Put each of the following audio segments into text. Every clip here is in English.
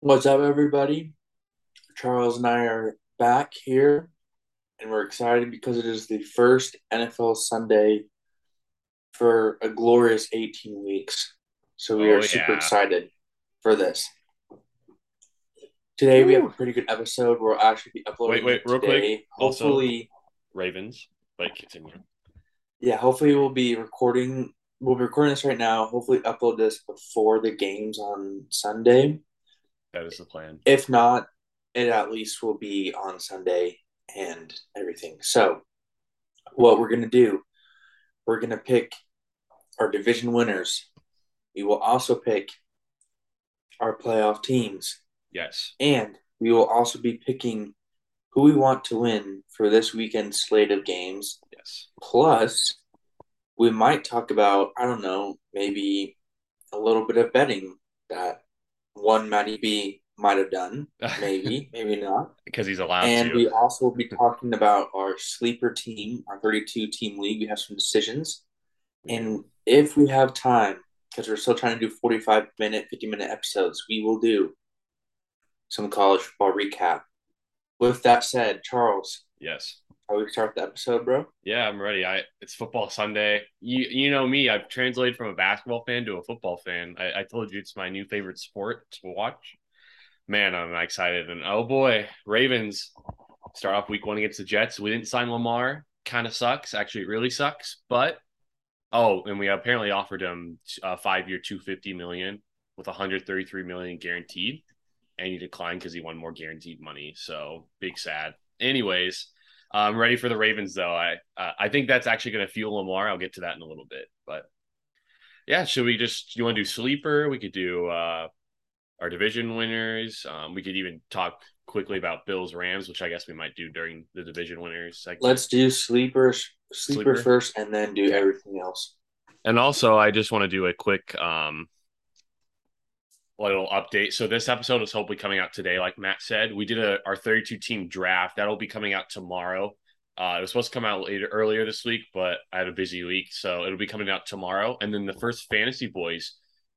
What's up, everybody? Charles and I are back here, and we're excited because it is the first NFL Sunday for a glorious 18 weeks. So we Oh are super yeah. excited for this. Today we have a pretty good episode. We'll actually be uploading Wait, wait, it real quick. today. Also- Hopefully, Ravens. But continue. yeah, hopefully we'll be recording. We'll be recording this right now. Hopefully, upload this before the games on Sunday. That is the plan. If not, it at least will be on Sunday and everything. So, what we're going to do, we're going to pick our division winners. We will also pick our playoff teams. Yes. And we will also be picking who we want to win for this weekend's slate of games. Yes. Plus, we might talk about, I don't know, maybe a little bit of betting that one Matty B might have done. Maybe, maybe not. because he's allowed And to. we also will be talking about our sleeper team, our 32 team league. We have some decisions. And if we have time, because we're still trying to do 45 minute, 50 minute episodes, we will do some college football recap. With that said, Charles, yes. How we start the episode, bro? Yeah, I'm ready. I it's football Sunday. You you know me. I've translated from a basketball fan to a football fan. I, I told you it's my new favorite sport to watch. Man, I'm excited. And oh boy, Ravens start off week one against the Jets. We didn't sign Lamar. Kind of sucks. Actually, it really sucks. But oh, and we apparently offered him uh, a five year, two fifty million with 133 million guaranteed, and he declined because he won more guaranteed money. So big sad. Anyways, I'm ready for the Ravens though. I uh, I think that's actually going to fuel Lamar. I'll get to that in a little bit, but yeah, should we just you want to do sleeper? We could do uh our division winners. Um, we could even talk quickly about Bills Rams, which I guess we might do during the division winners segment. Let's do sleeper, sleeper, Sleeper? first, and then do everything else. And also, I just want to do a quick um little update. So this episode is hopefully coming out today, like Matt said. We did a our 32 team draft. That'll be coming out tomorrow. Uh, it was supposed to come out later earlier this week, but I had a busy week, so it'll be coming out tomorrow. And then the first Fantasy Boys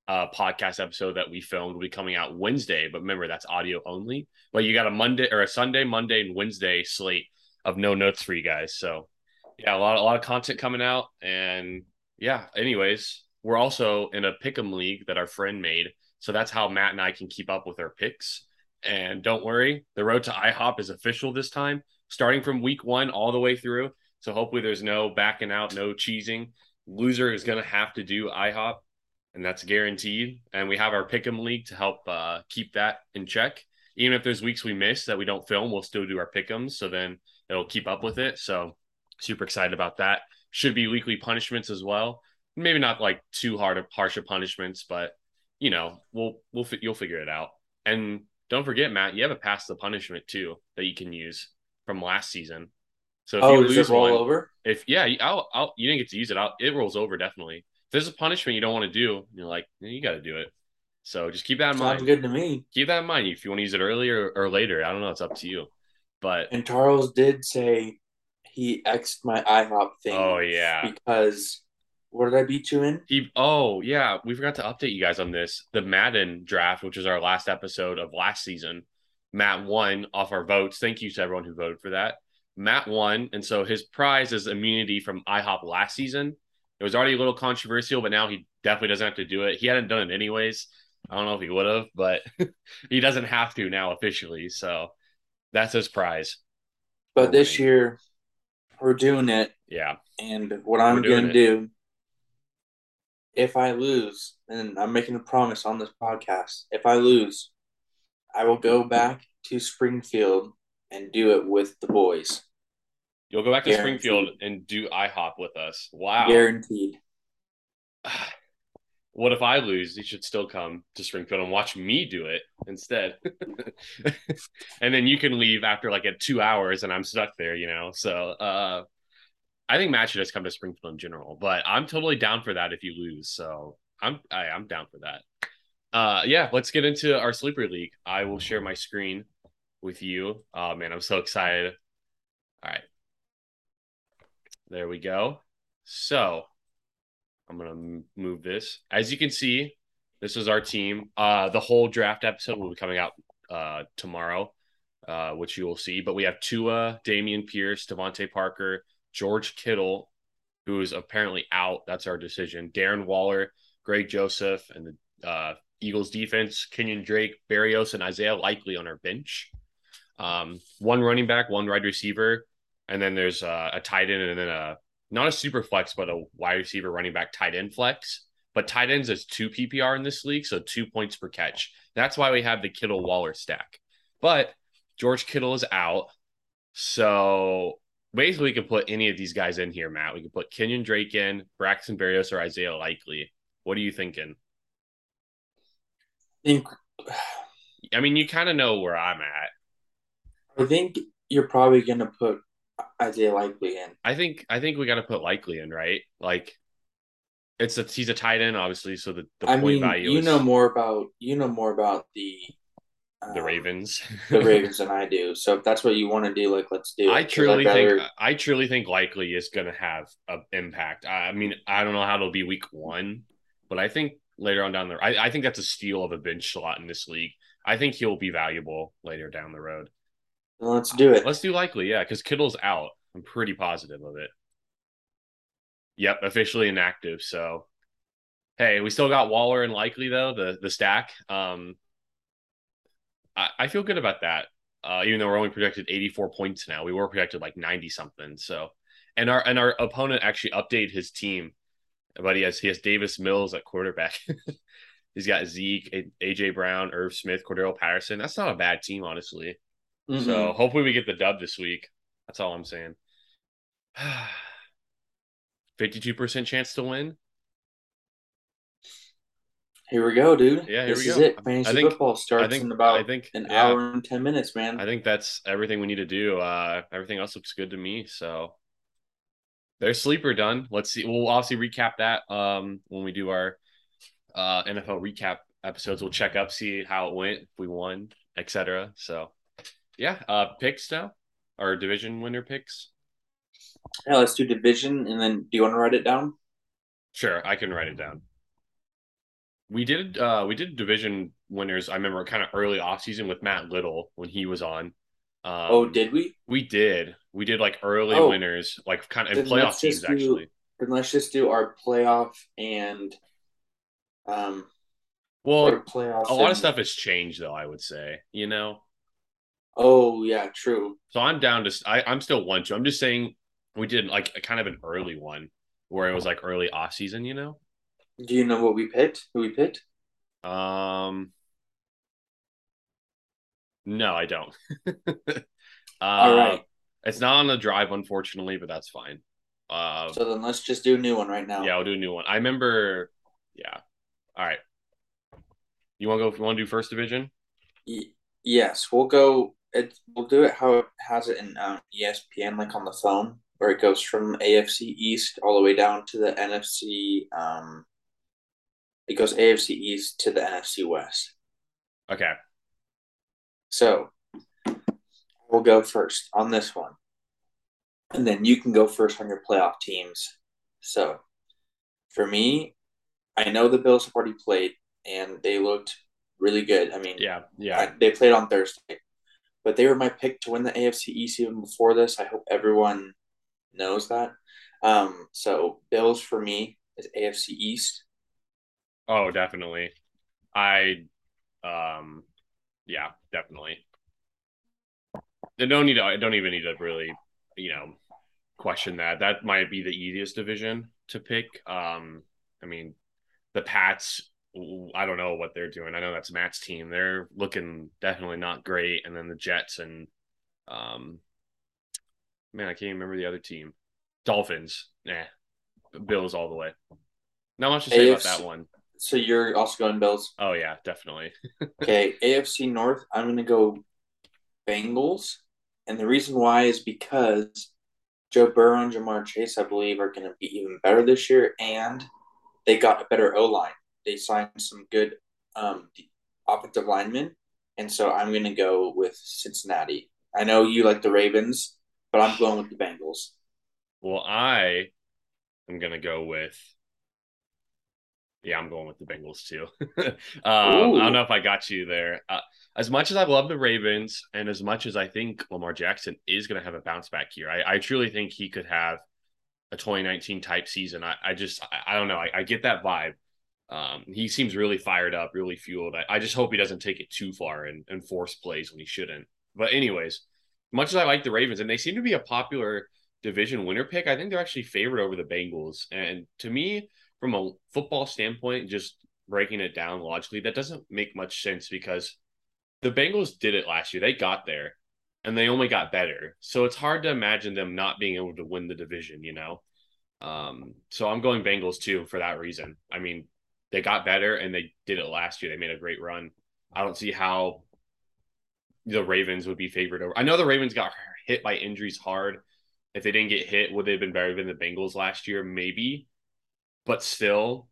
uh, podcast episode that we filmed will be coming out Wednesday. But remember, that's audio only. But you got a Monday or a Sunday, Monday, and Wednesday slate of no notes for you guys. So yeah, a lot, a lot of content coming out, and yeah. Anyways, we're also in a pick'em league that our friend made, so that's how Matt and I can keep up with our picks. And don't worry, the road to IHOP is official this time, starting from week one all the way through. So hopefully, there's no backing out, no cheesing. Loser is going to have to do IHOP, and that's guaranteed. And we have our pick'em league to help uh, keep that in check. Even if there's weeks we miss that we don't film, we'll still do our pick'ems. So then it'll keep up with it. So super excited about that. Should be weekly punishments as well. Maybe not like too hard of harsh of punishments, but you know, we'll we'll you'll figure it out. And don't forget, Matt, you have a pass the punishment too that you can use from last season. So if Oh, you lose roll one, over? if yeah, I'll, I'll you didn't get to use it. I'll, it rolls over definitely. If there's a punishment you don't want to do, you're like, "Eh, you got to do it. So just keep that in Sounds mind. good to me. Keep that in mind. If you want to use it earlier or later, I don't know. It's up to you. But And Charles did say he xed my IHOP thing. Oh, yeah. Because what did I beat you in? He, oh yeah, we forgot to update you guys on this. The Madden draft, which is our last episode of last season, Matt won off our votes. Thank you to everyone who voted for that. Matt won, and so his prize is immunity from IHOP last season. It was already a little controversial, but now he definitely doesn't have to do it. He hadn't done it anyways. I don't know if he would have, but he doesn't have to now officially. So that's his prize. But this year, we're doing it. Yeah. And what I'm going to do, if I lose, and I'm making a promise on this podcast, if I lose, I will go back to Springfield and do it with the boys. You'll go back to Guaranteed. Springfield and do IHOP with us. Wow. Guaranteed. what if I lose? You should still come to Springfield and watch me do it instead. and then you can leave after like at two hours and I'm stuck there, you know? So uh I think Matt should just come to Springfield in general, but I'm totally down for that if you lose. So I'm I, I'm down for that. Uh yeah, let's get into our sleeper league. I will share my screen with you. Oh man, I'm so excited. All right. There we go. So I'm gonna move this. As you can see, This is our team. Uh, the whole draft episode will be coming out uh, tomorrow, uh, which you will see. But we have Tua, Dameon Pierce, DeVante Parker, George Kittle, who is apparently out. That's our decision. Darren Waller, Greg Joseph, and the uh, Eagles defense, Kenyon Drake, Berrios, and Isaiah Likely on our bench. Um, one running back, one wide receiver, and then there's uh, a tight end, and then a not a super flex, but a wide receiver, running back, tight end flex. But tight ends is two PPR in this league, so two points per catch. That's why we have the Kittle Waller stack. But George Kittle is out, so basically we can put any of these guys in here, Matt. We can put Kenyon Drake in, Braxton Berrios, or Isaiah Likely. What are you thinking? I think, I mean, you kind of know where I'm at. I think you're probably gonna put Isaiah Likely in. I think I think we got to put Likely in, right? Like, it's a he's a tight end, obviously, so the, the I point mean, value you is know more about you know more about the the um, Ravens. the Ravens and I do. So if that's what you want to do, like let's do it. I truly think I truly think likely is going to have an impact. I mean, I don't know how it'll be week one, but I think later on down the, I, I think that's a steal of a bench slot in this league. I think he'll be valuable later down the road. let's do it. Let's do likely, yeah, because Kittle's out. I'm pretty positive of it. Yep, officially inactive. So, hey, we still got Waller and likely though the the stack. Um, I, I feel good about that. Uh, even though we're only projected 84 points now, we were projected like 90 something. So, and our and our opponent actually updated his team, but he has he has Davis Mills at quarterback. He's got Zeke, AJ Brown, Irv Smith, Cordarrelle Patterson. That's not a bad team, honestly. Mhm. So hopefully we get the dub this week. That's all I'm saying. 52% chance to win. Here we go, dude. Yeah, here this we is go. it. Fantasy I think- football starts I think in about I think an yeah, hour and ten minutes, man. I think that's everything we need to do. Uh everything else looks good to me. So there's sleeper done. Let's see. We'll obviously recap that um when we do our uh NFL recap episodes. We'll check up, see how it went, if we won, etc. So yeah, uh picks now. Our division winner picks. yeah, let's do division, and then do you want to write it down? Sure, I can write it down. We did uh we did division winners, I remember kind of early off season with Matt Little when he was on. Um, oh, did we? we did. We did like early Oh. winners, like kind of playoff teams do- actually. Then let's just do our playoff and um Well, playoff. a lot and- of stuff has changed though, I would say, you know. Oh yeah, true. So I'm down to I I'm still one two. I'm just saying we did like a kind of an early one where it was like early off season, you know. Do you know what we picked? Who we picked? Um No, I don't. uh, All right. It's not on the drive, unfortunately, but that's fine. Uh, So then let's just do a new one right now. yeah, I'll do a new one. I remember. Yeah. All right. You want to go? You want to do first division? Y- yes, we'll go. It we'll do it how it has it in um, ESPN, like on the phone, where it goes from AFC East all the way down to the NFC. Um, it goes AFC East to the NFC West. Okay. So we'll go first on this one. And then you can go first on your playoff teams. So for me, I know the Bills have already played and they looked really good. I mean, Yeah. Yeah. I- they played on Thursday, but they were my pick to win the AFC East even before this. I hope everyone knows that. Um, so Bills for me is AFC East. Oh, definitely. I. Um. Yeah. Definitely. I don't need. To, I don't even need to really, you know, question that. That might be the easiest division to pick. Um. I mean, the Pats. I don't know what they're doing. I know that's Matt's team. They're looking definitely not great. And then the Jets and, um, man, I can't even remember the other team. Dolphins. Nah. Bills all the way. Not much to say about that one. So you're also going Bills. Oh yeah, definitely. Okay, AFC North, I'm going to go Bengals. And the reason why is because Joe Burrow and Ja'Marr Chase, I believe, are going to be even better this year. And they got a better O line. They signed some good um, offensive linemen. And so I'm going to go with Cincinnati. I know you like the Ravens, but I'm going with the Bengals. Well, I am gonna go with Yeah, I'm going with the Bengals too. um, I don't know if I got you there. Uh, as much as I love the Ravens, and as much as I think Lamar Jackson is going to have a bounce back here, I, I, truly think he could have a 2019 type season. I, I just, I, I don't know. I, I, get that vibe. Um, he seems really fired up, really fueled. I, just hope he doesn't take it too far and, and force plays when he shouldn't. But anyways, much as I like the Ravens, and they seem to be a popular division winner pick, I think they're actually favored over the Bengals. And to me, from a football standpoint, just breaking it down logically, that doesn't make much sense because the Bengals did it last year. They got there and they only got better. So it's hard to imagine them not being able to win the division, you know? Um, so I'm going Bengals too for that reason. I mean, they got better and they did it last year. They made a great run. I don't see how the Ravens would be favored over. I know the Ravens got hit by injuries hard. If they didn't get hit, would they have been better than the Bengals last year? Maybe. But still,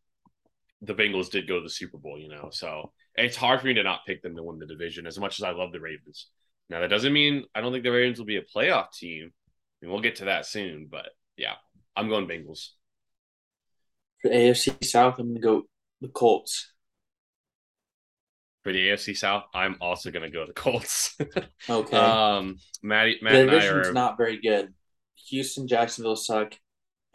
the Bengals did go to the Super Bowl, you know. So it's hard for me to not pick them to win the division as much as I love the Ravens. Now that doesn't mean I don't think the Ravens will be a playoff team. I mean, we'll get to that soon, but yeah, I'm going Bengals. For AFC South, I'm gonna go the Colts. For the AFC South, I'm also gonna go the Colts. okay. Um, Matt, Matt the division's are... not very good. Houston, Jacksonville suck,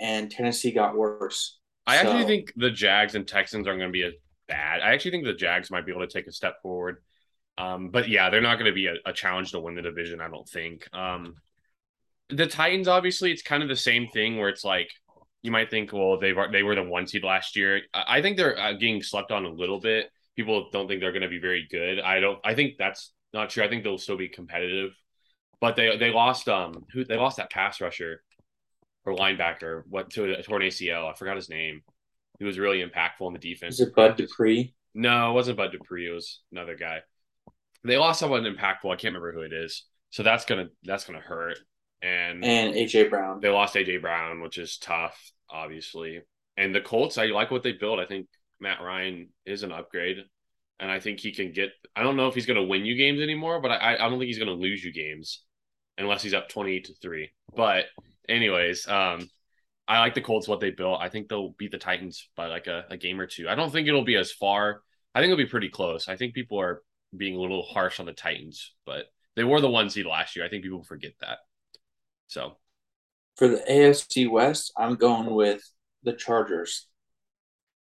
and Tennessee got worse. I so... actually think the Jags and Texans aren't going to be as bad. I actually think the Jags might be able to take a step forward. Um, but yeah, they're not going to be a, a, challenge to win the division. I don't think. Um, the Titans, obviously, it's kind of the same thing where it's like you might think, well, they were they were the one seed last year. I, I think they're uh, getting slept on a little bit. People don't think they're going to be very good. I don't. I think that's not true. I think they'll still be competitive. But they they lost um who they lost that pass rusher or linebacker what to a torn ACL. I forgot his name. He was really impactful in the defense. Is it Bud Dupree? No, it wasn't Bud Dupree. It was another guy. They lost someone impactful. I can't remember who it is. So that's gonna that's gonna hurt. And and AJ Brown. They lost AJ Brown, which is tough, obviously. And the Colts, I like what they built. I think Matt Ryan is an upgrade, and I think he can get. I don't know if he's going to win you games anymore, but I, I don't think he's going to lose you games unless he's up twenty eight to three. But anyways, um, I like the Colts what they built. I think they'll beat the Titans by like a, a game or two. I don't think it'll be as far. I think it'll be pretty close. I think people are being a little harsh on the Titans, but they were the one seed last year. I think people forget that. So for the AFC West, I'm going with the Chargers.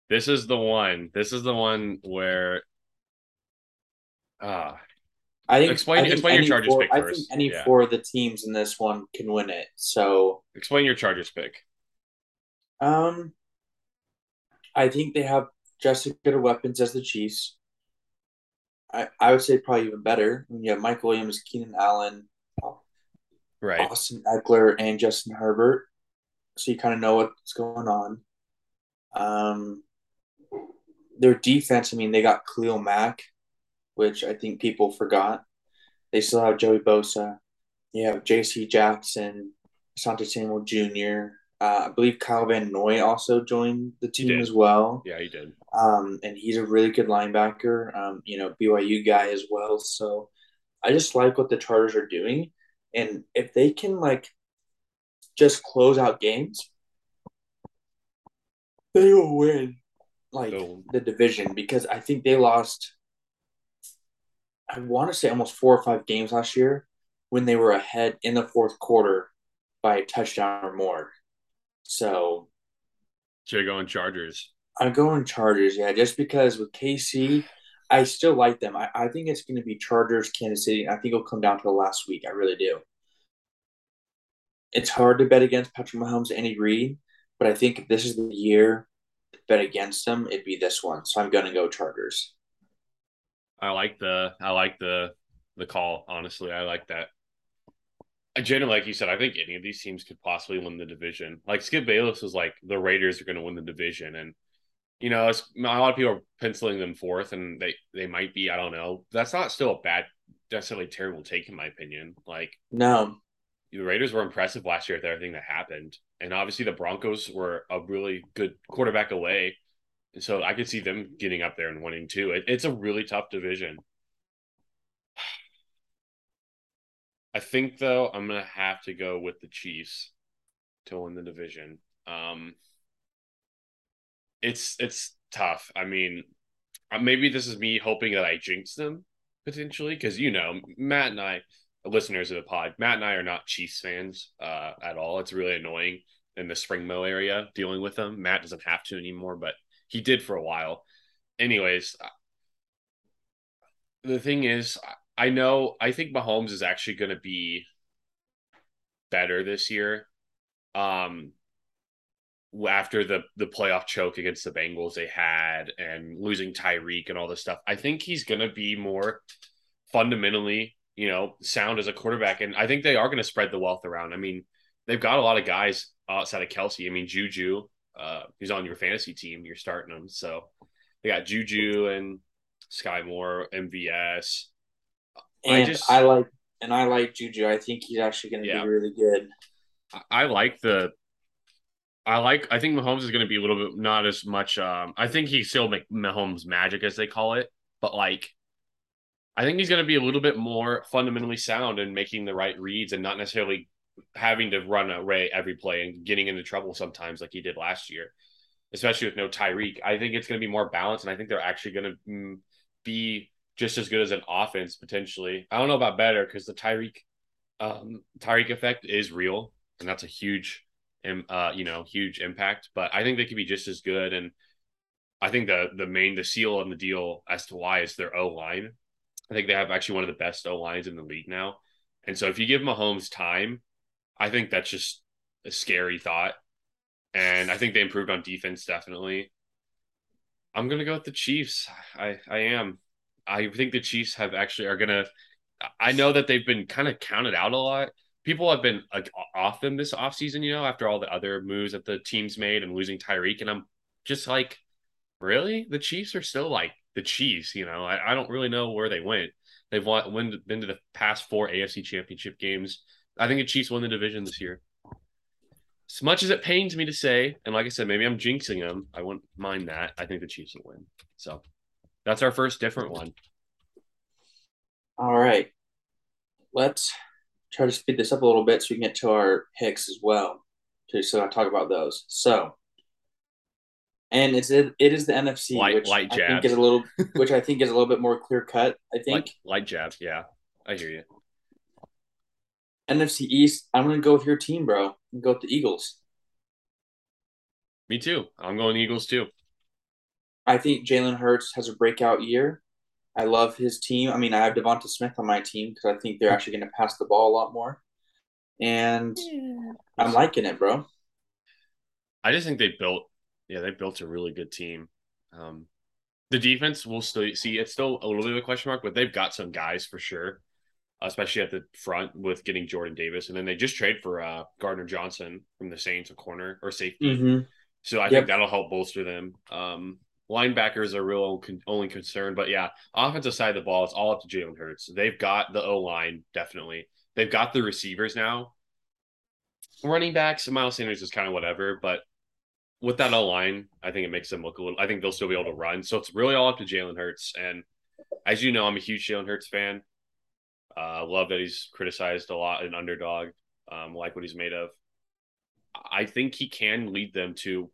This is the one. This is the one where uh I think explain I think explain your Chargers four, pick I think any yeah. four of the teams in this one can win it. So explain your Chargers pick. Um I think they have just as good weapons as the Chiefs. I, I would say probably even better. When you have Mike Williams, Keenan Allen, right, Austin Ekeler, and Justin Herbert, so you kind of know what's going on. Um, their defense. I mean, they got Khalil Mack, which I think people forgot. They still have Joey Bosa. You have J.C. Jackson, Asante Samuel Jr. Uh, I believe Kyle Van Noy also joined the team as well. Yeah, he did. Um, and he's a really good linebacker. Um, you know, BYU guy as well. So I just like what the Chargers are doing, and if they can like just close out games, they will win like the division because I think they lost. I want to say almost four or five games last year when they were ahead in the fourth quarter by a touchdown or more. So, so you're going Chargers. I'm going Chargers, yeah, just because with KC, I still like them. I, I think it's going to be Chargers, Kansas City. I think it'll come down to the last week. I really do. It's hard to bet against Patrick Mahomes, Andy Reid, but I think if this is the year to bet against them, it'd be this one. So I'm going to go Chargers. I like the I like the the call. Honestly, I like that. Generally, like you said, I think any of these teams could possibly win the division. Like Skip Bayless was like the Raiders are going to win the division, and you know, a lot of people are penciling them fourth, and they they might be. I don't know. That's not still a bad, necessarily terrible take in my opinion. Like no, the Raiders were impressive last year with everything that happened, and obviously the Broncos were a really good quarterback away, so I could see them getting up there and winning too. It, it's a really tough division. I think though I'm gonna have to go with the Chiefs to win the division. Um, it's it's tough. I mean, uh, maybe this is me hoping that I jinx them potentially because you know Matt and I, listeners of the pod, Matt and I are not Chiefs fans uh, at all. It's really annoying in the Springfield area dealing with them. Matt doesn't have to anymore, but he did for a while. Anyways, the thing is, I know I think Mahomes is actually going to be better this year. Um, after the the playoff choke against the Bengals they had and losing Tyreek and all this stuff, I think he's going to be more fundamentally, you know, sound as a quarterback. And I think they are going to spread the wealth around. I mean, they've got a lot of guys outside of Kelce. I mean, Juju, uh, he's on your fantasy team. You're starting him, so they got Juju and Skyy Moore, MVS. And I just I like and I like Juju. I think he's actually going to yeah. be really good. I like the I like. I think Mahomes is going to be a little bit not as much. Um, I think he still make Mahomes magic as they call it, but like, I think he's going to be a little bit more fundamentally sound and making the right reads and not necessarily having to run away every play and getting into trouble sometimes like he did last year, especially with no Tyreek. I think it's going to be more balanced, and I think they're actually going to mm, be just as good as an offense potentially. I don't know about better because the Tyreek, um, Tyreek effect is real, and that's a huge uh, you know, huge impact. But I think they could be just as good. And I think the the main the seal on the deal as to why is their O line. I think they have actually one of the best O lines in the league now. And so if you give Mahomes time, I think that's just a scary thought. And I think they improved on defense definitely. I'm gonna go with the Chiefs. I I am. I think the Chiefs have actually are gonna. I know that they've been kind of counted out a lot, people have been like off them this offseason, you know, after all the other moves that the teams made and losing Tyreek. And I'm just like, really? The Chiefs are still like the Chiefs, you know. I, I don't really know where they went. They've won, went, been to the past four AFC championship games. I think the Chiefs won the division this year. As much as it pains me to say, and like I said, maybe I'm jinxing them, I wouldn't mind that. I think the Chiefs will win. So that's our first different one. All right. Let's try to speed this up a little bit so we can get to our picks as well. Okay, so I talk about those. So, and it's it, it is the NFC, light, which light I think is a little, which I think is a little bit more clear cut. I think light, light jabs. Yeah, I hear you. NFC East. I'm gonna go with your team, bro. Go with the Eagles. Me too. I'm going Eagles too. I think Jalen Hurts has a breakout year. I love his team. I mean, I have DeVonta Smith on my team because I think they're actually going to pass the ball a lot more, and yeah. I'm liking it, bro. I just think they built, yeah, they built a really good team. Um, the defense will still see it's still a little bit of a question mark, but they've got some guys for sure, especially at the front with getting Jordan Davis, and then they just trade for uh, Gardner Johnson from the Saints, a corner or safety. Mm-hmm. So I yep. think that'll help bolster them. Um, linebackers are real only concern, but yeah, offensive side of the ball, it's all up to Jalen Hurts. They've got the O line definitely. They've got the receivers now. Running backs, Miles Sanders is kind of whatever, but with that O line, I think it makes them look a little. I think they'll still be able to run. So it's really all up to Jalen Hurts. And as you know, I'm a huge Jalen Hurts fan. Uh, love that he's criticized a lot, an underdog. Um, like what he's made of. I think he can lead them to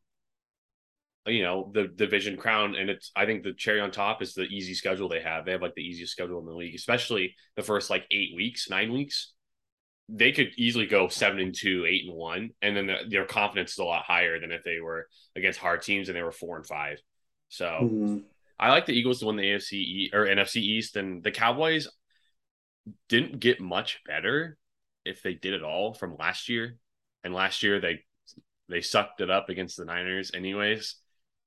you know the division crown and it's i think the cherry on top is the easy schedule they have they have like the easiest schedule in the league especially the first like eight weeks nine weeks they could easily go seven and two eight and one and then the, their confidence is a lot higher than if they were against hard teams and they were four and five so mm-hmm. i like the eagles to win the afc or nfc east and the cowboys didn't get much better if they did it all from last year and last year they they sucked it up against the niners anyways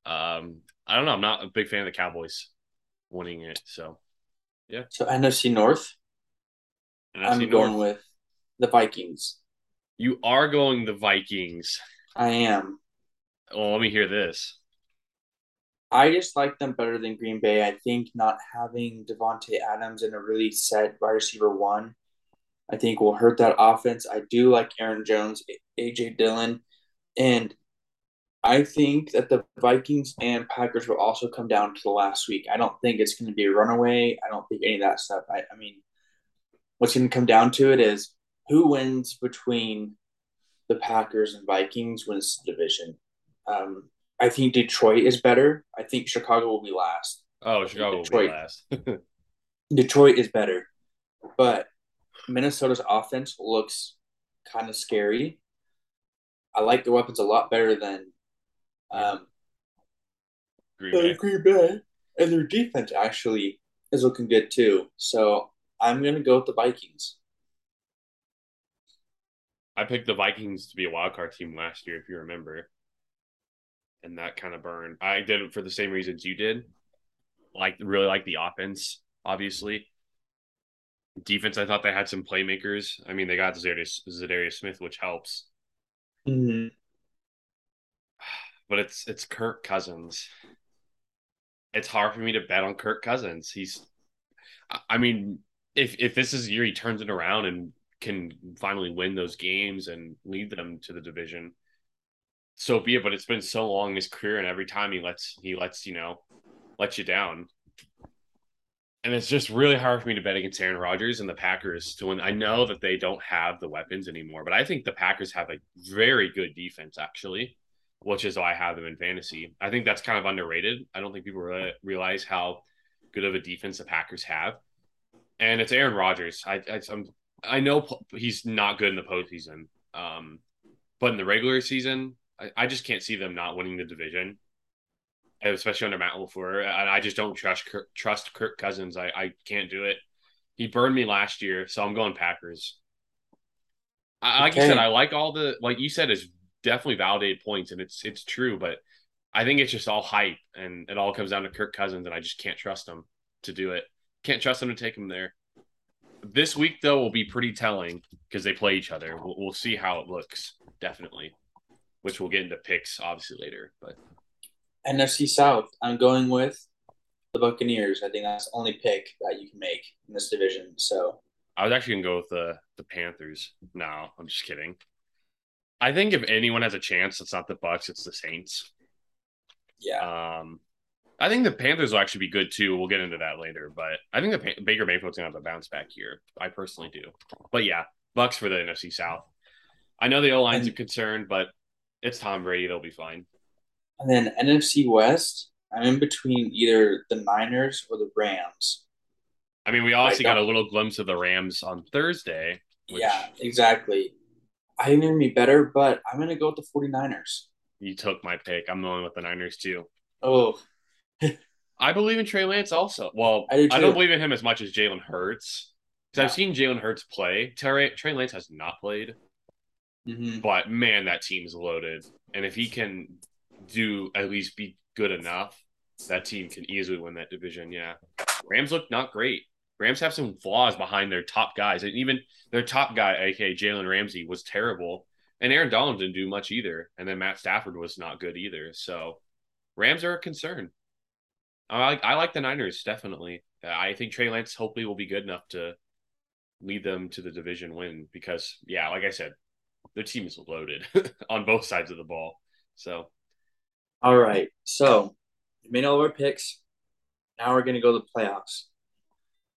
um, I don't know. I'm not a big fan of the Cowboys winning it. So, yeah. So NFC North. NFC I'm North. going with the Vikings. You are going the Vikings. I am. Well, let me hear this. I just like them better than Green Bay. I think not having Davante Adams in a really set wide receiver one, I think will hurt that offense. I do like Aaron Jones, AJ Dillon, and I think that the Vikings and Packers will also come down to the last week. I don't think it's going to be a runaway. I don't think any of that stuff. I, I mean, what's going to come down to it is who wins between the Packers and Vikings wins the division. Um, I think Detroit is better. I think Chicago will be last. Oh, Chicago will be last. Detroit is better, but Minnesota's offense looks kind of scary. I like their weapons a lot better than um, Green Bay. Green Bay. And their defense actually is looking good too. So I'm going to go with the Vikings. I picked the Vikings to be a wild card team last year, if you remember. And that kind of burned. I did it for the same reasons you did. Like, really like the offense, obviously. Defense, I thought they had some playmakers. I mean, they got Za'Darius, Za'Darius Smith, which helps. Mm-hmm. But it's it's Kirk Cousins. It's hard for me to bet on Kirk Cousins. He's, I mean, if if this is year he turns it around and can finally win those games and lead them to the division, so be it. But it's been so long in his career, and every time he lets he lets you know lets you down. And it's just really hard for me to bet against Aaron Rodgers and the Packers to win. I know that they don't have the weapons anymore, but I think the Packers have a very good defense, actually, which is why I have them in fantasy. I think that's kind of underrated. I don't think people really realize how good of a defense the Packers have. And it's Aaron Rodgers. I, I, I'm I know he's not good in the postseason, um, but in the regular season, I, I, just can't see them not winning the division, especially under Matt LaFleur. And I just don't trust Kirk, trust Kirk Cousins. I, I can't do it. He burned me last year, so I'm going Packers. I, like okay. you said, I like all the like you said is definitely validated points, and it's it's true, but I think it's just all hype, and it all comes down to Kirk Cousins, and I just can't trust him to do it. Can't trust him to take him there. This week though will be pretty telling because they play each other. We'll, we'll see how it looks, definitely. Which we'll get into picks obviously later, but NFC South. I'm going with the Buccaneers. I think that's the only pick that you can make in this division. So I was actually gonna go with the the Panthers. No, I'm just kidding. I think if anyone has a chance, it's not the Bucks, it's the Saints. Yeah. Um, I think the Panthers will actually be good too. We'll get into that later, but I think the pa- Baker Mayfield's gonna have a bounce back here. I personally do. But yeah, Bucks for the NFC South. I know the O line's a concern, but it's Tom Brady. They'll be fine. And then NFC West, I'm in between either the Niners or the Rams. I mean, we obviously got a little glimpse of the Rams on Thursday. Which... Yeah, exactly. I think they're going to be better, but I'm going to go with the 49ers. You took my pick. I'm going with the Niners too. Oh, I believe in Trey Lance also. Well, I, do don't believe in him as much as Jalen Hurts. Because yeah. I've seen Jalen Hurts play. Trey, Trey Lance has not played. Mm-hmm. But man, that team is loaded. And if he can do at least be good enough, that team can easily win that division. Yeah. Rams look not great. Rams have some flaws behind their top guys. And even their top guy, aka Jalen Ramsey, was terrible. And Aaron Donald didn't do much either. And then Matt Stafford was not good either. So Rams are a concern. I like I like the Niners definitely. I think Trey Lance hopefully will be good enough to lead them to the division win because yeah, like I said, their team is loaded on both sides of the ball. So, all right, so we made all of our picks. Now we're gonna go to the playoffs.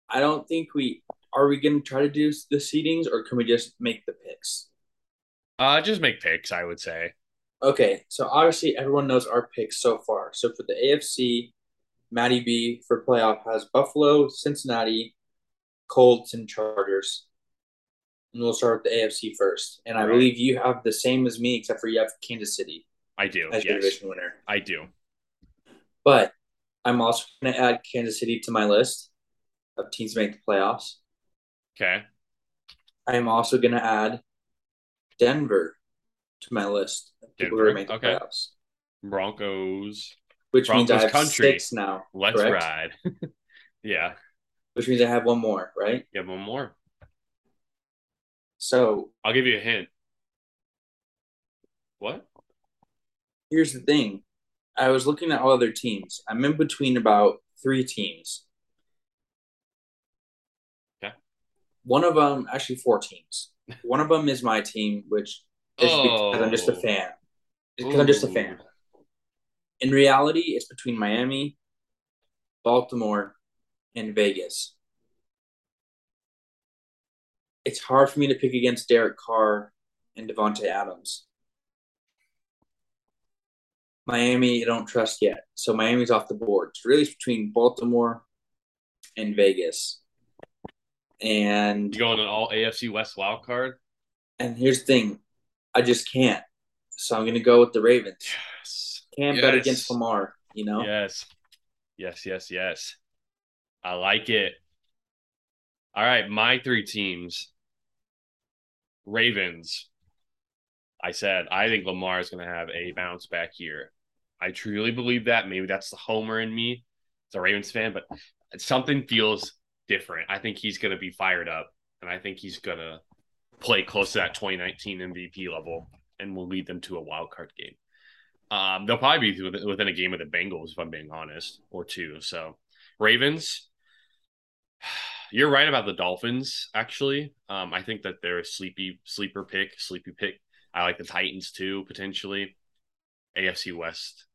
I don't think we are we gonna try to do the seedings or can we just make the picks? Uh, just make picks. I would say. Okay, so obviously everyone knows our picks so far. So for the AFC, Matty B for playoff has Buffalo, Cincinnati, Colts, and Chargers. And we'll start with the AFC first. And I right. believe you have the same as me, except for you have Kansas City. I do. As yes. your division winner. I do. But I'm also going to add Kansas City to my list of teams to make the playoffs. Okay. I am also going to add Denver to my list of people Denver. who make the okay. playoffs. Broncos which Broncos means I have country. six now. Let's correct? ride. yeah. Which means I have one more, right? You have one more. So I'll give you a hint. What? Here's the thing. I was looking at all other teams. I'm in between about three teams. Okay. One of them, actually, four teams. One of them is my team, which is oh. because I'm just a oh. fan. Because I'm just a fan in reality, it's between Miami, Baltimore, and Vegas. It's hard for me to pick against Derek Carr and Davante Adams. Miami, I don't trust yet. So Miami's off the board. It's really between Baltimore and Vegas. And You going an all AFC West wild card? and here's the thing, I just can't. So I'm gonna go with the Ravens. Yes. Can't bet against Lamar, you know? Yes. Yes, yes, yes. I like it. All right, my three teams. Ravens. I said I think Lamar is going to have a bounce back year. I truly believe that. Maybe that's the homer in me. It's a Ravens fan, but something feels different. I think he's going to be fired up, and I think he's going to play close to that 2019 MVP level, and will lead them to a wild card game. Um, they'll probably be within- within a game of the Bengals, if I'm being honest, or two. So, Ravens. You're right about the Dolphins. Actually, um, I think that they're a sleepy sleeper pick, sleepy pick. I like the Titans too, potentially. AFC West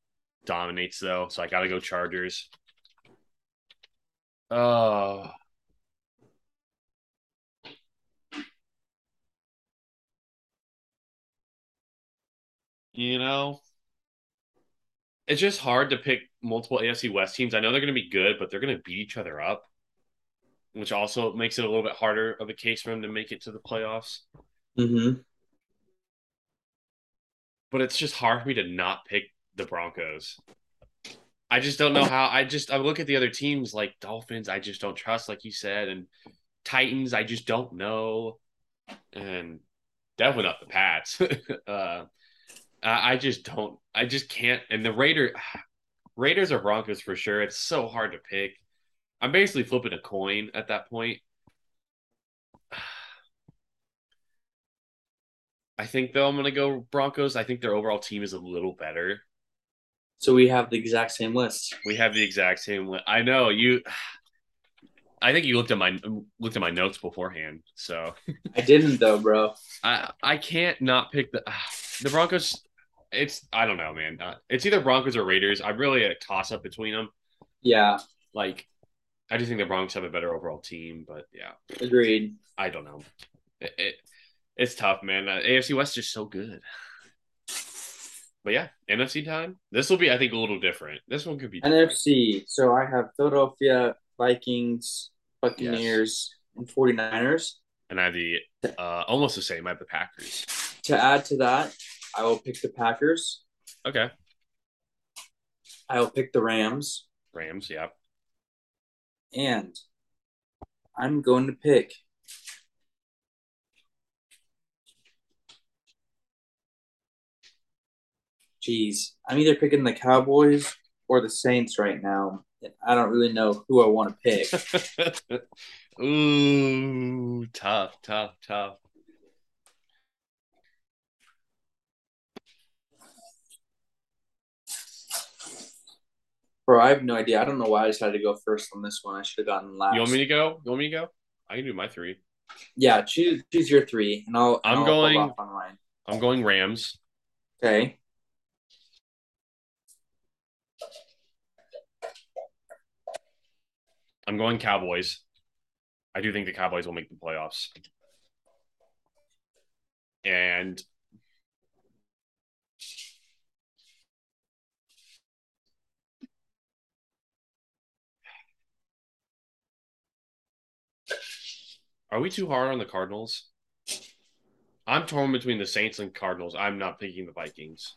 dominates though, so I got to go Chargers. Oh, you know, it's just hard to pick multiple AFC West teams. I know they're going to be good, but they're going to beat each other up, which also makes it a little bit harder of a case for them to make it to the playoffs. Mm-hmm. But it's just hard for me to not pick the Broncos. I just don't know how. I just I look at the other teams like Dolphins. I just don't trust, like you said, and Titans. I just don't know, and definitely not the Pats. uh, I I just don't. I just can't. And the Raider, Raiders or Broncos for sure. It's so hard to pick. I'm basically flipping a coin at that point. I think though I'm gonna go Broncos. I think their overall team is a little better. So we have the exact same list. We have the exact same. Li- I know you. I think you looked at my looked at my notes beforehand, so I didn't though, bro. I I can't not pick the the Broncos. It's I don't know, man. Uh, it's either Broncos or Raiders. I'm really a toss up between them. Yeah, Like, I just think the Broncos have a better overall team, but yeah, agreed. I don't know. It, it it's tough, man. Uh, AFC West is just so good. But yeah, NFC time. This will be, I think, a little different. This one could be different. NFC. So I have Philadelphia, Vikings, Buccaneers, and 49ers. and I have the uh almost the same. I have the Packers. To add to that, I will pick the Packers. Okay, I will pick the Rams. Rams. Yeah, And I'm going to pick Jeez, I'm either picking the Cowboys or the Saints right now. I don't really know who I want to pick. Ooh, tough, tough, tough. Bro, I have no idea. I don't know why I decided to go first on this one. I should have gotten last. You want me to go? You want me to go? I can do my three. yeah, choose choose your three, and I'll. and I'm I'll going- off on mine. I'm going Rams. Okay. I'm going Cowboys. I do think the Cowboys will make the playoffs. And are we too hard on the Cardinals? I'm torn between the Saints and Cardinals. I'm not picking the Vikings.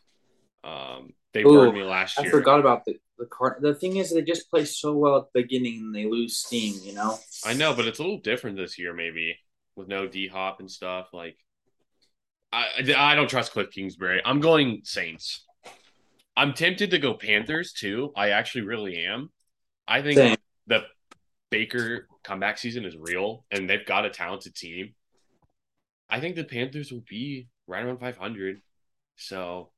Um, they Ooh, burned me last year. I forgot about the the card. The thing is, they just play so well at the beginning, and they lose steam. You know. I know, but it's a little different this year, maybe with no D Hop and stuff. Like, I I don't trust Cliff Kingsbury. I'm going Saints. I'm tempted to go Panthers too. I actually really am. I think Same. the Baker comeback season is real, and they've got a talented team. I think the Panthers will be right around 500. So,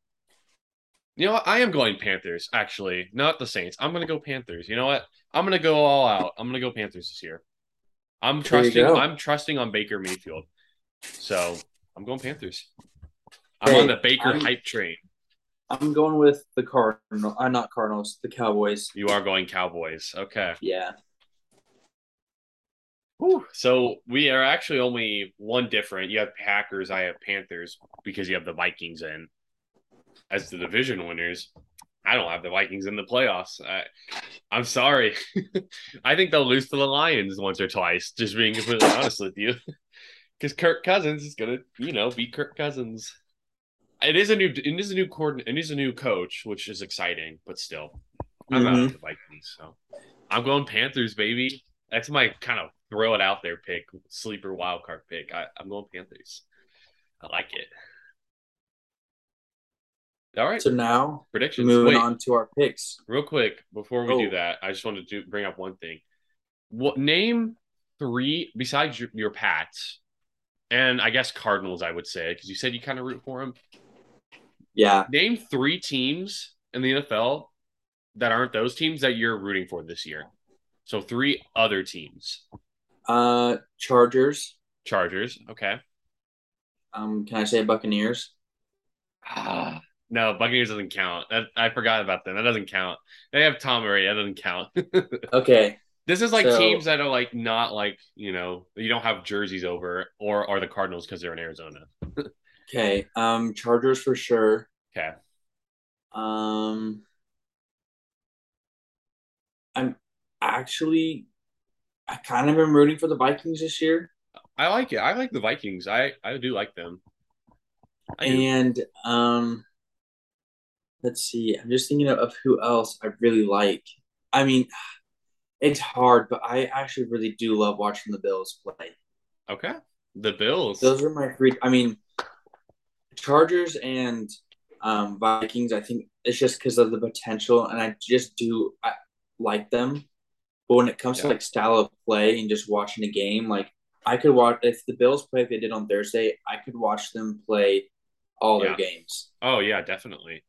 you know what? I am going Panthers, actually, not the Saints. I'm going to go Panthers. You know what? I'm going to go all out. I'm going to go Panthers this year. I'm There trusting. I'm trusting on Baker Mayfield. So I'm going Panthers. I'm Hey, on the Baker I'm- hype train. I'm going with the Cardinal. I'm not Cardinals. The Cowboys. You are going Cowboys. Okay. Yeah. Whew. So we are actually only one different. You have Packers, I have Panthers because you have the Vikings in as the division winners. I don't have the Vikings in the playoffs. I, I'm sorry. I think they'll lose to the Lions once or twice. Just being completely honest with you, because Kirk Cousins is gonna, you know, beat Kirk Cousins. It is a new, it is a new coordinator, it is a new coach, which is exciting, but still, I'm mm-hmm. not the Vikings, so I'm going Panthers, baby. That's my kind of throw it out there pick, sleeper wild card pick. I, I'm going Panthers. I like it. All right. So now predictions. Moving Wait, on to our picks. Real quick before we oh. do that, I just wanted to bring up one thing. What name three besides your, your Pats and I guess Cardinals? I would say because you said you kind of root for them. Yeah. Name three teams in the NFL that aren't those teams that you're rooting for this year. So three other teams. Uh, Chargers. Chargers. Okay. Um, can I say Buccaneers? Ah, no, Buccaneers doesn't count. That, I forgot about them. That doesn't count. They have Tom Brady. That doesn't count. okay. This is like so, teams that are like not like you know you don't have jerseys over or are the Cardinals because they're in Arizona. okay. Um, Chargers for sure. Okay. Um, actually I kind of am rooting for the Vikings this year. I like it. I like the Vikings. I I do like them. and um, let's see. I'm just thinking of, of who else I really like. I mean, it's hard, but I actually really do love watching the Bills play. Okay, the Bills. Those are my three. I mean, Chargers and um, Vikings. I think it's just because of the potential, and I just do I like them. But when it comes yeah. to like style of play and just watching a game, like I could watch if the Bills play if they did on Thursday, I could watch them play all yeah. their games. Oh yeah, definitely.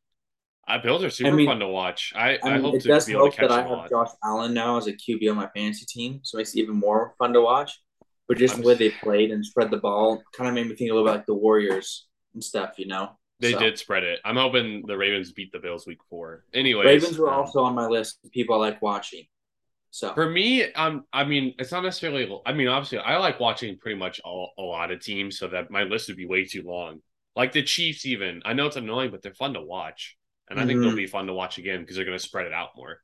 Uh, Bills are super I mean, fun to watch. I, I, I hope to be help that I have Josh Allen now as a QB on my fantasy team, so it makes it even more fun to watch. But just I'm the way they played and spread the ball kind of made me think a little bit like the Warriors and stuff, you know. They so. did spread it. I'm hoping the Ravens beat the Bills week four. Anyway, Ravens were um, also on my list of people I like watching. So for me, um, I mean, it's not necessarily. I mean, obviously, I like watching pretty much all, a lot of teams, so that my list would be way too long. Like the Chiefs, even I know it's annoying, but they're fun to watch, and I mm-hmm. think they'll mm-hmm. be fun to watch again because they're going to spread it out more.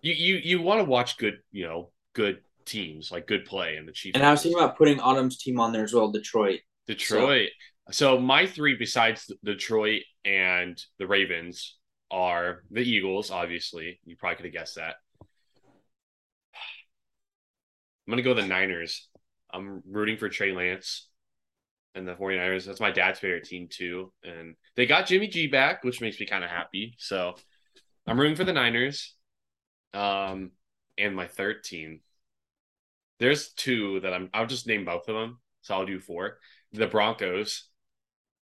You you you want to watch good, you know, good teams like good play in the Chiefs. And I was thinking about putting Autumn's team on there as well, Detroit. Detroit. So, so my three besides Detroit and the Ravens are the Eagles. Obviously, you probably could have guessed that. I'm gonna go the Niners. I'm rooting for Trey Lance and the 49ers. That's my dad's favorite team too. And they got Jimmy G back, which makes me kind of happy. So I'm rooting for the Niners. Um, and my third team. There's two that I'm I'll just name both of them. So I'll do four. The Broncos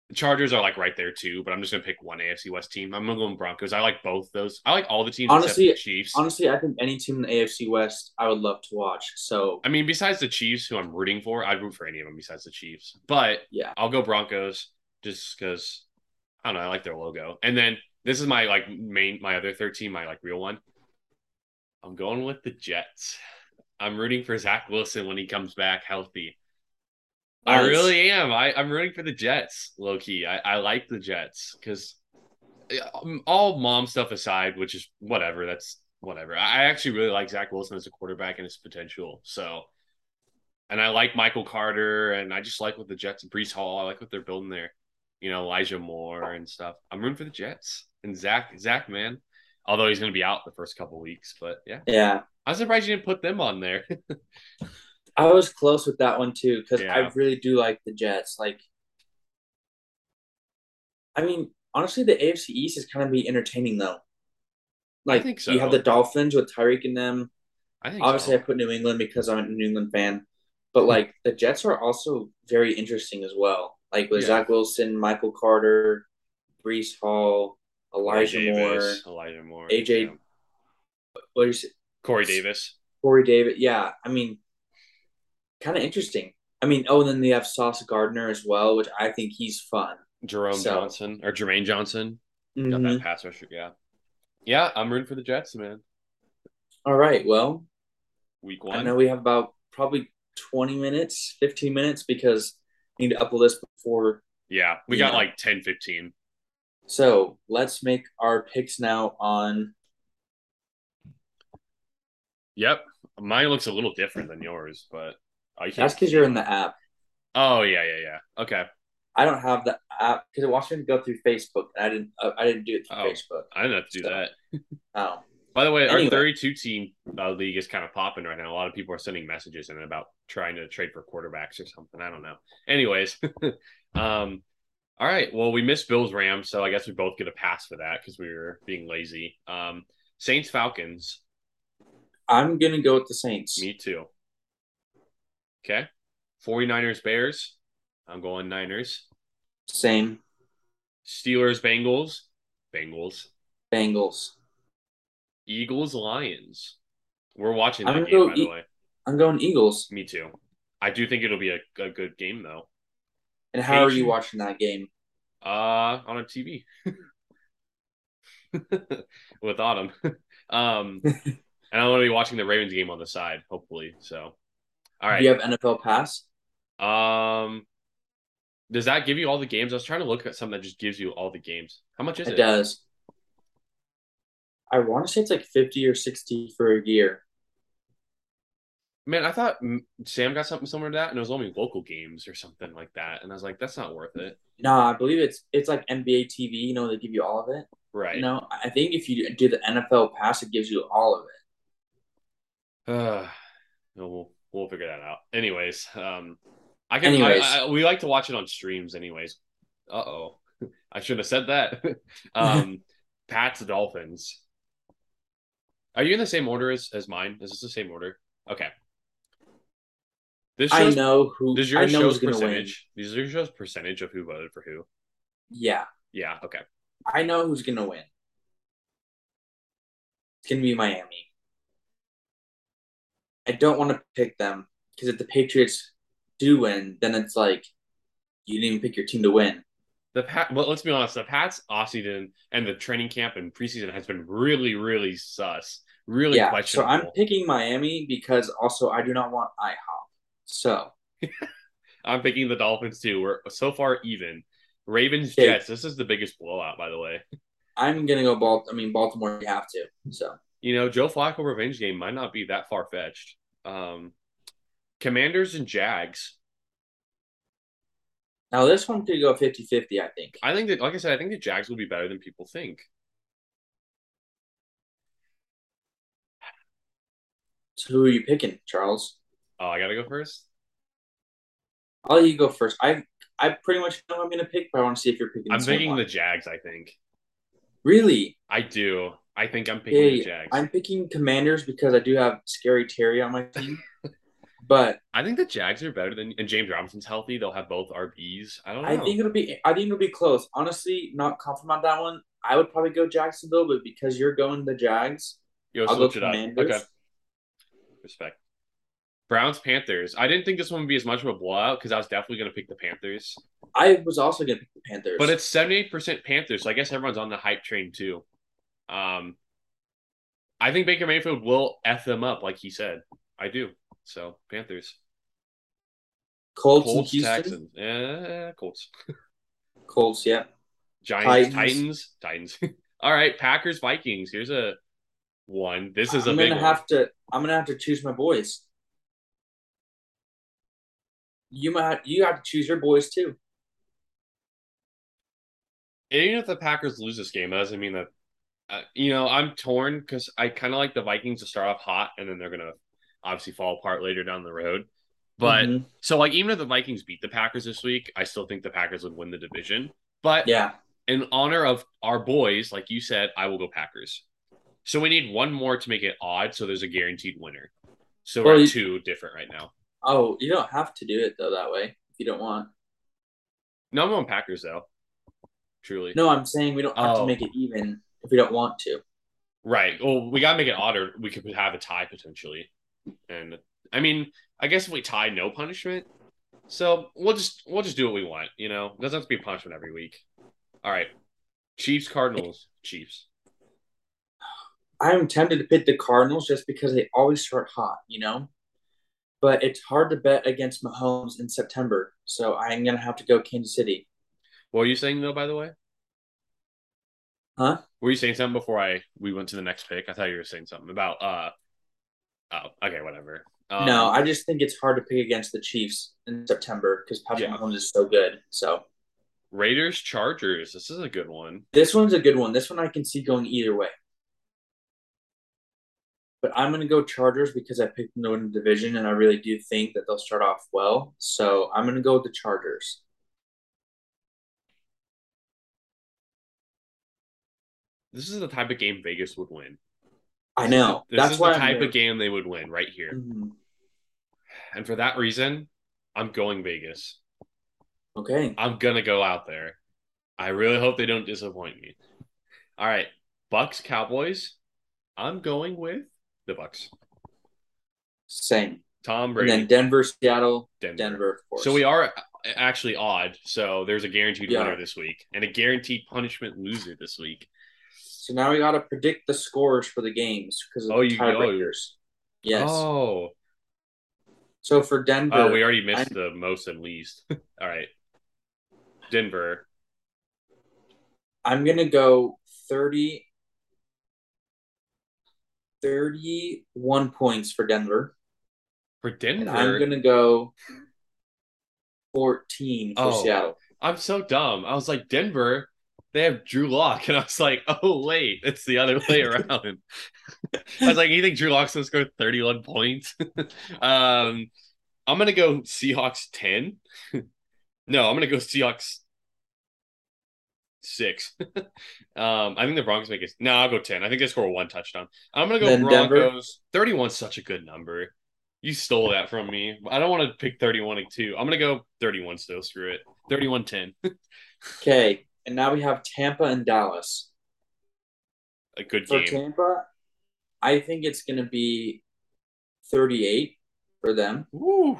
the Chargers are like right there too, but I'm just gonna pick one AFC West team. I'm gonna go with Broncos. I like both those. I like all the teams honestly, the Chiefs. Honestly, I think any team in the AFC West I would love to watch. So I mean, besides the Chiefs, who I'm rooting for, I'd root for any of them besides the Chiefs. But yeah, I'll go Broncos just because I don't know. I like their logo. And then this is my like main my other third team, my like real one. I'm going with the Jets. I'm rooting for Zach Wilson when he comes back healthy. I really am. I, I'm rooting for the Jets, low key. I, I like the Jets because um, all mom stuff aside, which is whatever, that's whatever. I actually really like Zach Wilson as a quarterback and his potential. So, and I like Michael Carter, and I just like what the Jets and Breece Hall. I like what they're building there. You know, Elijah Moore and stuff. I'm rooting for the Jets and Zach. Zach, man. Although he's going to be out the first couple weeks, but yeah, yeah. I'm surprised you didn't put them on there. I was close with that one too because yeah. I really do like the Jets. Like, I mean, honestly, the AFC East is kind of be entertaining though. Like, so. You have the Dolphins with Tyreek and them. I think obviously so. I put New England because I'm a New England fan, but hmm. like the Jets are also very interesting as well. Like with yeah. Zach Wilson, Michael Carter, Breece Hall, Elijah Davis, Moore, Elijah Moore, AJ. Yeah. What is it? Corey Davis. Corey Davis. Yeah, I mean, kind of interesting. I mean, oh, and then they have Sauce Gardner as well, which I think he's fun. Jerome so. Johnson or Jermaine Johnson mm-hmm. got that mm-hmm. pass rusher. Yeah, yeah, I'm rooting for the Jets, man. All right, well, week one. I know we have about probably 20 minutes, 15 minutes because I need to upload this before. Yeah, we got know. like 10, 15. So let's make our picks now on. Yep, mine looks a little different than yours, but Can't. That's because you're in the app. Oh yeah, yeah, yeah. Okay. I don't have the app because Washington go through Facebook, and I didn't. Uh, I didn't do it through oh, Facebook. I didn't have to do so. that. oh. By the way, anyway. our 32 team uh, league is kind of popping right now. A lot of people are sending messages and about trying to trade for quarterbacks or something. I don't know. Anyways, um, all right. Well, we missed Bills Rams, so I guess we both get a pass for that because we were being lazy. Um, Saints Falcons. I'm gonna go with the Saints. Me too. Okay. 49ers Bears. I'm going Niners. Same. Steelers Bengals. Bengals. Bengals. Eagles Lions. We're watching that game, by e- the way. I'm going Eagles. Me too. I do think it'll be a, a good game though. And how are you watching that game? Uh on a TV. With Autumn. um and I'm gonna be watching the Ravens game on the side, hopefully. So all right. Do you have NFL Pass? Um does that give you all the games? I was trying to look at something that just gives you all the games. How much is it? It does. I want to say it's like 50 or 60 for a year. Man, I thought Sam got something similar to that, and it was only local games or something like that. And I was like, that's not worth it. No, I believe it's it's like NBA TV. You know, they give you all of it. Right. You know, I think if you do the NFL pass, it gives you all of it. Uh, we'll we'll figure that out. Anyways, um, I can. Anyways. I, I, we like to watch it on streams. Anyways. Uh oh, I should have said that. um, Pats Dolphins. Are you in the same order as, as mine? Is this the same order? Okay. This shows, I know who. Does your show's percentage? Does your show's percentage of who voted for who? Yeah. Yeah. Okay. I know who's gonna win. It's gonna be Miami. I don't want to pick them because if the Patriots do win, then it's like you didn't even pick your team to win. The Pat, well, let's be honest. The Pats off season and the training camp and preseason has been really, really sus. Really yeah, questionable. So I'm picking Miami because also I do not want IHOP. So I'm picking the Dolphins too. We're so far even. Ravens okay. Jets. This is the biggest blowout, by the way. I'm gonna go Balt. I mean Baltimore. You have to. So you know Joe Flacco revenge game might not be that far fetched. Um, Commanders and Jags. Now this one could go 50-50, I think. I think that, like I said, I think the Jags will be better than people think. So who are you picking, Charles? Oh, I gotta go first. I'll let you go first. I I pretty much know I'm gonna pick, but I want to see if you're picking. I'm picking one. the Jags. I think. Really? I do. I think I'm picking hey, the Jags. I'm picking Commanders because I do have Scary Terry on my team. but I think the Jags are better than and James Robinson's healthy. They'll have both RBs. I don't know. I think it'll be. I think it'll be close. Honestly, not confident on that one. I would probably go Jacksonville, but because you're going the Jags, Yo, I'll go Commanders. Okay respect. Browns Panthers. I didn't think this one would be as much of a blowout because I was definitely going to pick the Panthers. I was also going to pick the Panthers, but it's seventy eight percent Panthers. So I guess everyone's on the hype train too. Um, I think Baker Mayfield will f them up, like he said. I do. So Panthers. Colts, Colts Texans. Yeah, Colts. Colts, yeah. Giants, Titans, Titans. All right, Packers, Vikings. Here's a one. This is I'm a big gonna have to. I'm gonna have to choose my boys. You might. You have to choose your boys too. Even if the Packers lose this game, that doesn't mean that. Uh, you know, I'm torn because I kind of like the Vikings to start off hot and then they're gonna obviously fall apart later down the road. But mm-hmm. so like even if the Vikings beat the Packers this week, I still think the Packers would win the division. But yeah, in honor of our boys, like you said, I will go Packers. So we need one more to make it odd. So there's a guaranteed winner. So well, we're you, two different right now. Oh, you don't have to do it though that way if you don't want. No, I'm on Packers though. Truly. No, I'm saying we don't have oh. to make it even if we don't want to. Right. Well, we gotta make it odder. we could have a tie potentially. And I mean, I guess if we tie, no punishment. So we'll just we'll just do what we want. You know, it doesn't have to be punishment every week. All right. Chiefs, Cardinals, Chiefs. I'm tempted to pick the Cardinals just because they always start hot, you know. But it's hard to bet against Mahomes in September, so I'm gonna have to go Kansas City. What are you saying though? By the way, Huh? Were you saying something before I we went to the next pick? I thought you were saying something about uh oh okay whatever. Um, no, I just think it's hard to pick against the Chiefs in September because Patrick Yeah. Mahomes is so good. So Raiders Chargers. This is a good one. this one's a good one. This one I can see going either way. But I'm going to go Chargers because I picked them to win the division, and I really do think that they'll start off well. So I'm going to go with the Chargers. This is the type of game Vegas would win. I know. This That's is the type of game they would win right here. Mhm. And for that reason, I'm going Vegas. Okay. I'm gonna go out there. I really hope they don't disappoint me. All right, Bucks Cowboys. I'm going with the Bucks. Same. Tom And Brady, then Denver, Seattle, Denver. Denver, of course. So we are actually odd. So there's a guaranteed Yeah. winner this week and a guaranteed punishment loser this week. So now we got to predict the scores for the games because of Oh, the tiebreakers. Yes. Oh, So for Denver, oh, we already missed I'm- the most and least. All right, Denver. I'm going to go 30, 31 points for Denver. For And Denver, I'm going to go 14 for Oh. Seattle. I'm so dumb. I was like, Denver, they have Drew Lock. And I was like, oh, wait, it's the other way around. I was like, you think Drew Lock's going to score 31 points? um, I'm going to go Seahawks 10. no, I'm going to go Seahawks 6. um, I think the Broncos make it. No, I'll go 10. I think they score one touchdown. I'm going to go Then Broncos. 31 is such a good number. You stole that from me. I don't want to pick 31 and 2. I'm going to go 31 still. Screw it. 31 10. Okay. And now we have Tampa and Dallas. a good For game. Tampa, I think it's going to be 38 for them. Woo.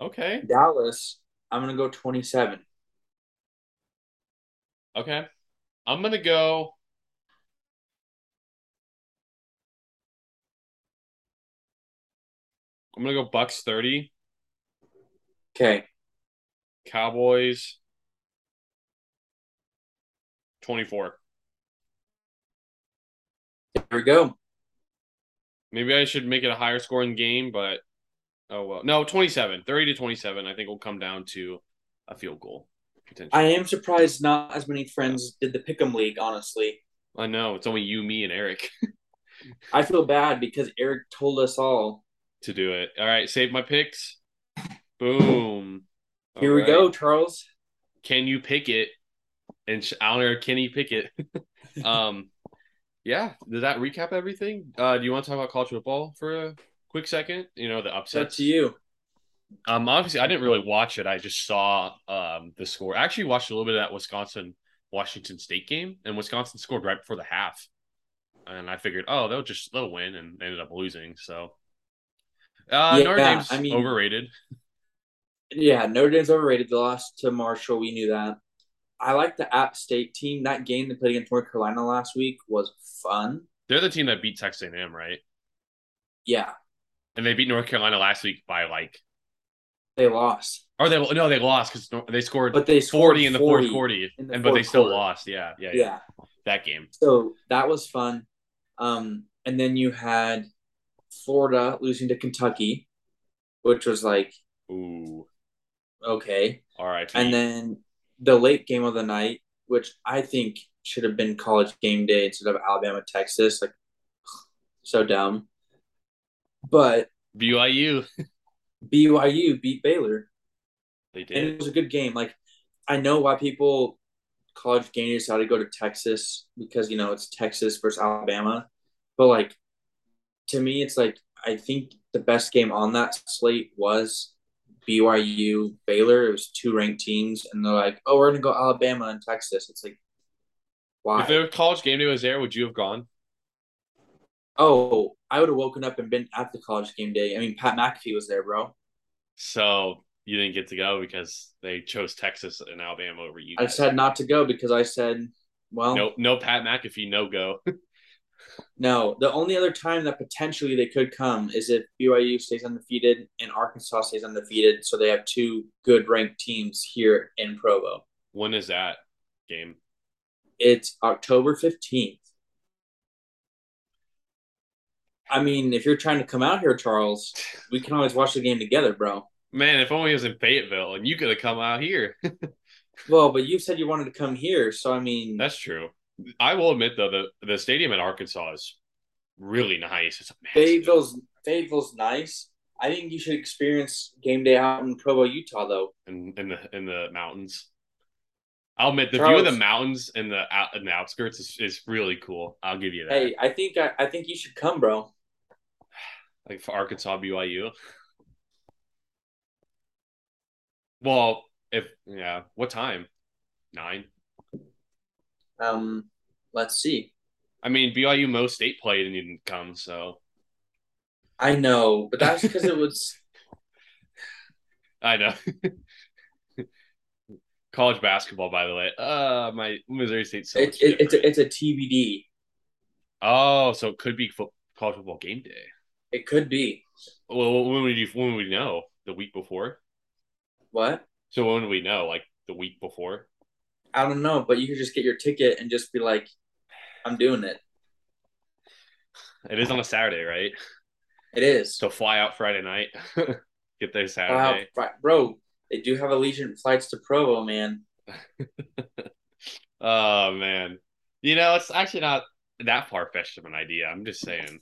Okay. Dallas, I'm going to go 27. Okay. I'm gonna go. I'm gonna go Bucks 30, Okay. Cowboys 24. There we go. Maybe I should make it a higher scoring game, but oh well. No, 27. 30 to 27. I think will come down to a field goal. I am surprised not as many friends did the Pick'em League, honestly. I know it's only you, me, and Eric I feel bad because Eric told us all. to do it. All right, save my picks. Boom. Here All we right. go, Charles. can you pick it? And sh- Kenny don't know, can he pick it? um, yeah. Does that recap everything? Uh, do you want to talk about college football for a quick second? You know the It's upsets. to you. Um, obviously, I didn't really watch it. I just saw um the score. I actually watched a little bit of that Wisconsin Washington State game, and Wisconsin scored right before the half. And I figured, oh, they'll just they'll win, and they ended up losing. So, uh, Yeah, Notre Dame's I mean- overrated. Yeah, Notre Dame's overrated. They lost to Marshall. We knew that. I like the App State team. That game they played against North Carolina last week was fun. They're the team that beat Texas A&M, right? Yeah, And they beat North Carolina last week by like, they lost, or they no, they lost because they scored but they scored 40 in the 40 fourth quarter, and but they fourth still quarter. lost. Yeah, yeah, yeah, Yeah. That game. So that was fun. Um, and then you had Florida losing to Kentucky, which was like Ooh. okay. All right. And then the late game of the night, which I think should have been college game day instead of Alabama Texas, like so dumb. But BYU, BYU beat Baylor, they did. and it was a good game. Like I know why people college game day decided to go to Texas because you know it's Texas versus Alabama, but like to me, it's like I think the best game on that slate was BYU Baylor. It was two ranked teams, and they're like, "Oh, we're gonna go Alabama and Texas." It's like, why? If the college game day was there, would you have gone? oh, I would have woken up and been at the college game day. I mean, Pat McAfee was there, bro. So you didn't get to go because they chose Texas and Alabama over you. I said not to go because I said, well, no, no Pat McAfee, no go. no. The only other time that potentially they could come is if BYU stays undefeated and Arkansas stays undefeated, so they have two good ranked teams here in Provo. when is that game? It's October 15th. I mean, if you're trying to come out here, Charles, we can always watch the game together, bro. Man, if only it was in Fayetteville and you could have come out here. well, but you said you wanted to come here, so I mean, that's true. I will admit though, the the stadium in Arkansas is really nice. It's Fayetteville's Fayetteville's nice. I think you should experience game day out in Provo, Utah, though. In in the in the mountains. I'll admit the Charles, view of the mountains in the out in the outskirts is, is really cool. I'll give you that. Hey, I think I, I think you should come, bro. Like for Arkansas BYU. Well, if yeah, what time? Nine. Um, let's see. I mean, BYU Mo State played and you didn't come, so. I know, but that's because it was. I know. College basketball, by the way. Uh, my Missouri State. So it, it, it's a, it's a TBD. Oh, so it could be fo- college football game day. It could be. Well, when would you when would we know? The week before. What? So when do we know? Like the week before? I don't know, but you could just get your ticket and just be like, "I'm doing it." It is on a Saturday, right? It is. So fly out Friday night, get there Saturday. Wow, bro, they do have Allegiant flights to Provo, man. oh man, you know it's actually not that far fetched of an idea. I'm just saying.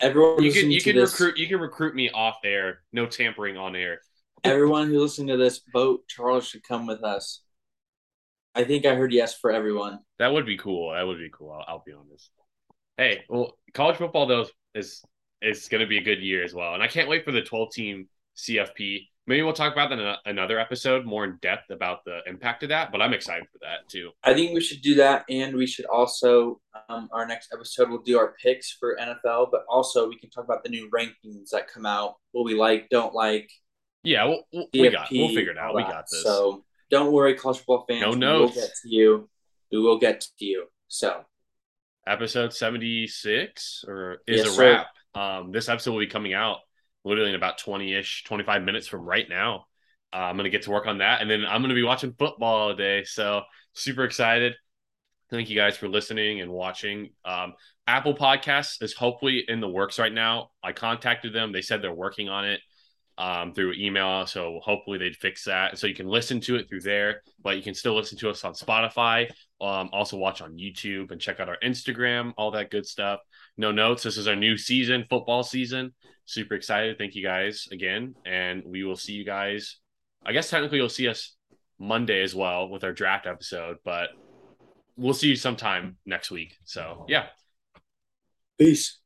Everyone, you can you can this, recruit you can recruit me off air. No tampering on air. everyone who's listening to this boat, Charles should come with us. I think I heard yes for everyone. That would be cool. That would be cool. I'll, I'll be honest. Hey, well, college football though is is going to be a good year as well, and I can't wait for the 12 team CFP. Maybe we'll talk about that in a, another episode more in depth about the impact of that. But I'm excited for that too. I think we should do that, and we should also um, our next episode we'll do our picks for NFL, but also we can talk about the new rankings that come out. What we like, don't like. Yeah, we'll, we'll we got we'll figure it out. We got this. So don't worry, college football fans. No notes. We will get to you. We will get to you. So episode 76 or is yes, a wrap. Um, this episode will be coming out literally in about 20 ish, 25 minutes from right now. Uh, I'm going to get to work on that. And then I'm going to be watching football all day. So super excited. Thank you guys for listening and watching. Um, Apple Podcasts is hopefully in the works right now. I contacted them. They said they're working on it um, through email. So hopefully they'd fix that. So you can listen to it through there, but you can still listen to us on Spotify. Um, also watch on YouTube and check out our Instagram, all that good stuff. No notes. This is our new season, football season. Super excited. Thank you guys again. And we will see you guys. I guess technically you'll see us Monday as well with our draft episode, but we'll see you sometime next week. So yeah. Peace.